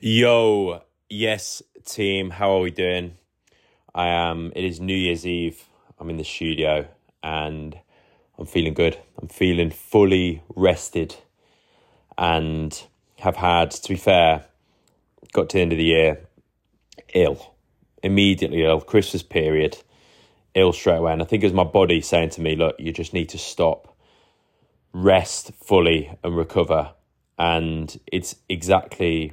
Yo, yes, team, how are we doing? I am, it is New Year's Eve. I'm in the studio and I'm feeling good. I'm feeling fully rested and have had, to be fair, got to the end of the year ill, immediately ill, Christmas period, ill straight away. And I think it was my body saying to me, look, you just need to stop, rest fully and recover. And it's exactly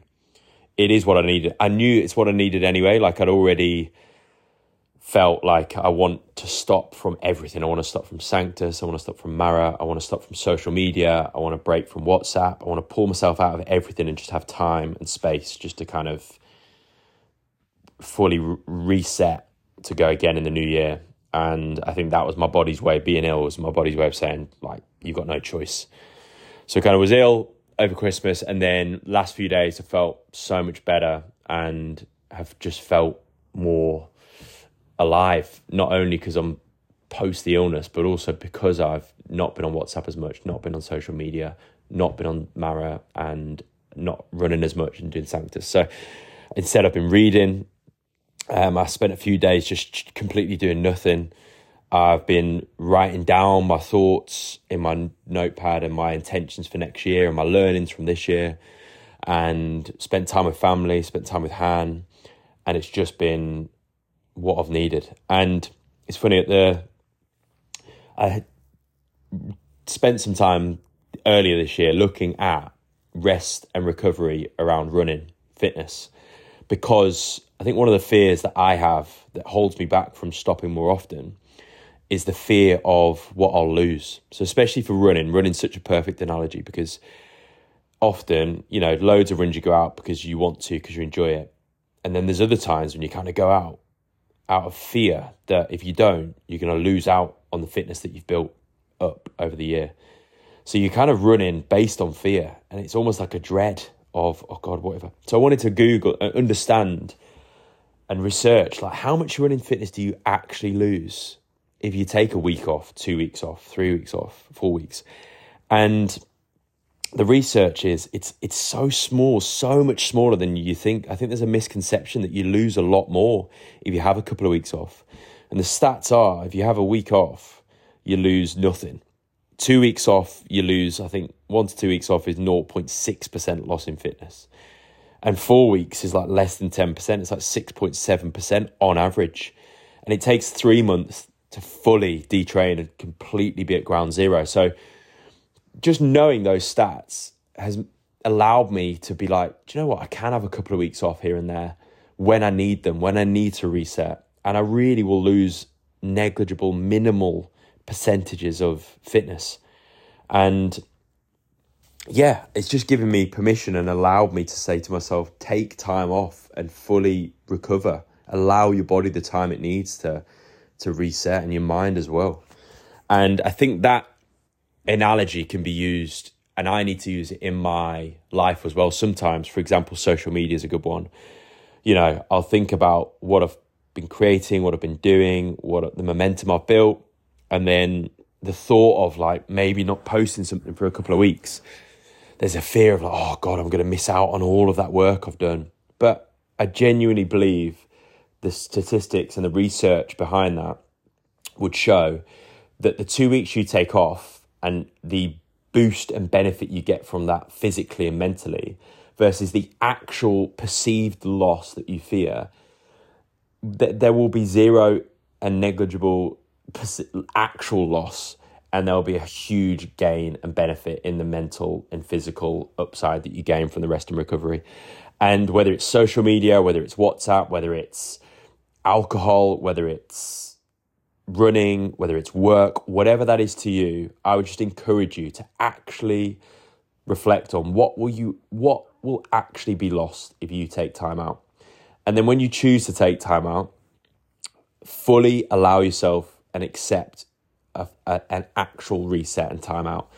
it is what I needed. I knew it's what I needed anyway. Like I'd already felt like I want to stop from everything. I want to stop from Sanctus. I want to stop from Mara. I want to stop from social media. I want to break from WhatsApp. I want to pull myself out of everything and just have time and space just to kind of fully re- reset to go again in the new year. And I think that was my body's way. Being ill was my body's way of saying, like, you've got no choice. So kind of was ill, over Christmas, and then last few days I felt so much better and have just felt more alive. Not only because I'm post the illness, but also because I've not been on WhatsApp as much, not been on social media, not been on Mara, and not running as much and doing Sanctus. So instead, I've been reading. Um, I spent a few days just completely doing nothing I've been writing down my thoughts in my notepad and my intentions for next year and my learnings from this year, and spent time with family, spent time with Han, and it's just been what I've needed. And it's funny at the I spent some time earlier this year looking at rest and recovery around running fitness because I think one of the fears that I have that holds me back from stopping more often is the fear of what I'll lose. So especially for running, running's such a perfect analogy because often, you know, loads of runs you go out because you want to, because you enjoy it. And then there's other times when you kind of go out out of fear that if you don't, you're going to lose out on the fitness that you've built up over the year. So you're kind of running based on fear, and it's almost like a dread of, oh God, whatever. So I wanted to Google and uh, understand and research like how much running fitness do you actually lose if you take a week off, two weeks off, three weeks off, four weeks, and the research is it's it's so small, so much smaller than you think. I think there's a misconception that you lose a lot more if you have a couple of weeks off. And the stats are if you have a week off, you lose nothing. Two weeks off, you lose, I think one to two weeks off is 0.6% loss in fitness. And four weeks is like less than 10%. It's like 6.7% on average. And it takes three months to fully detrain and completely be at ground zero. So just knowing those stats has allowed me to be like, do you know what? I can have a couple of weeks off here and there when I need them, when I need to reset. And I really will lose negligible, minimal percentages of fitness. And yeah, it's just given me permission and allowed me to say to myself, take time off and fully recover. Allow your body the time it needs to to reset and your mind as well. And I think that analogy can be used, and I need to use it in my life as well. Sometimes, for example, social media is a good one. You know, I'll think about what I've been creating, what I've been doing, what the momentum I've built, and then the thought of like maybe not posting something for a couple of weeks. There's a fear of like, oh God, I'm going to miss out on all of that work I've done. But I genuinely believe the statistics and the research behind that would show that the two weeks you take off and the boost and benefit you get from that physically and mentally versus the actual perceived loss that you fear, that there will be zero and negligible actual loss and there'll be a huge gain and benefit in the mental and physical upside that you gain from the rest and recovery. And whether it's social media, whether it's WhatsApp, whether it's alcohol, whether it's running, whether it's work, whatever that is to you, I would just encourage you to actually reflect on what will you what will actually be lost if you take time out. And then when you choose to take time out, fully allow yourself and accept a, a, an actual reset and time out.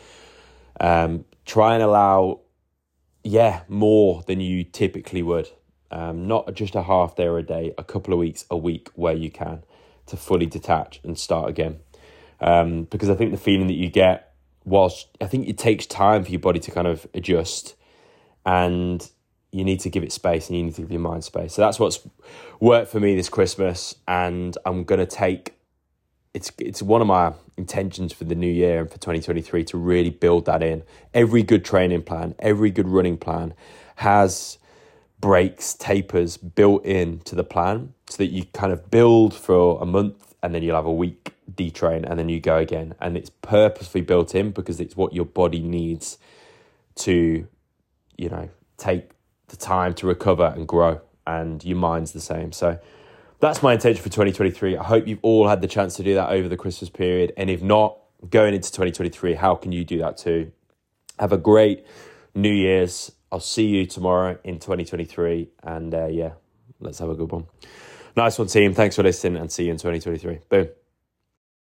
Um, try and allow, yeah, more than you typically would. Um, not just a half day or a day, a couple of weeks, a week where you can to fully detach and start again. Um, because I think the feeling that you get, whilst I think it takes time for your body to kind of adjust, and you need to give it space and you need to give your mind space. So that's what's worked for me this Christmas, and I'm gonna take. It's it's one of my intentions for the new year and for 2023 to really build that in. Every good training plan, every good running plan has breaks, tapers built in to the plan so that you kind of build for a month and then you'll have a week detrain and then you go again. And it's purposely built in because it's what your body needs to, you know, take the time to recover and grow. And your mind's the same. So that's my intention for 2023. I hope you've all had the chance to do that over the Christmas period. And if not, going into 2023, how can you do that too? Have a great New Year's. I'll see you tomorrow in 2023. And uh, yeah, let's have a good one. Nice one, team. Thanks for listening and see you in 2023. Boom.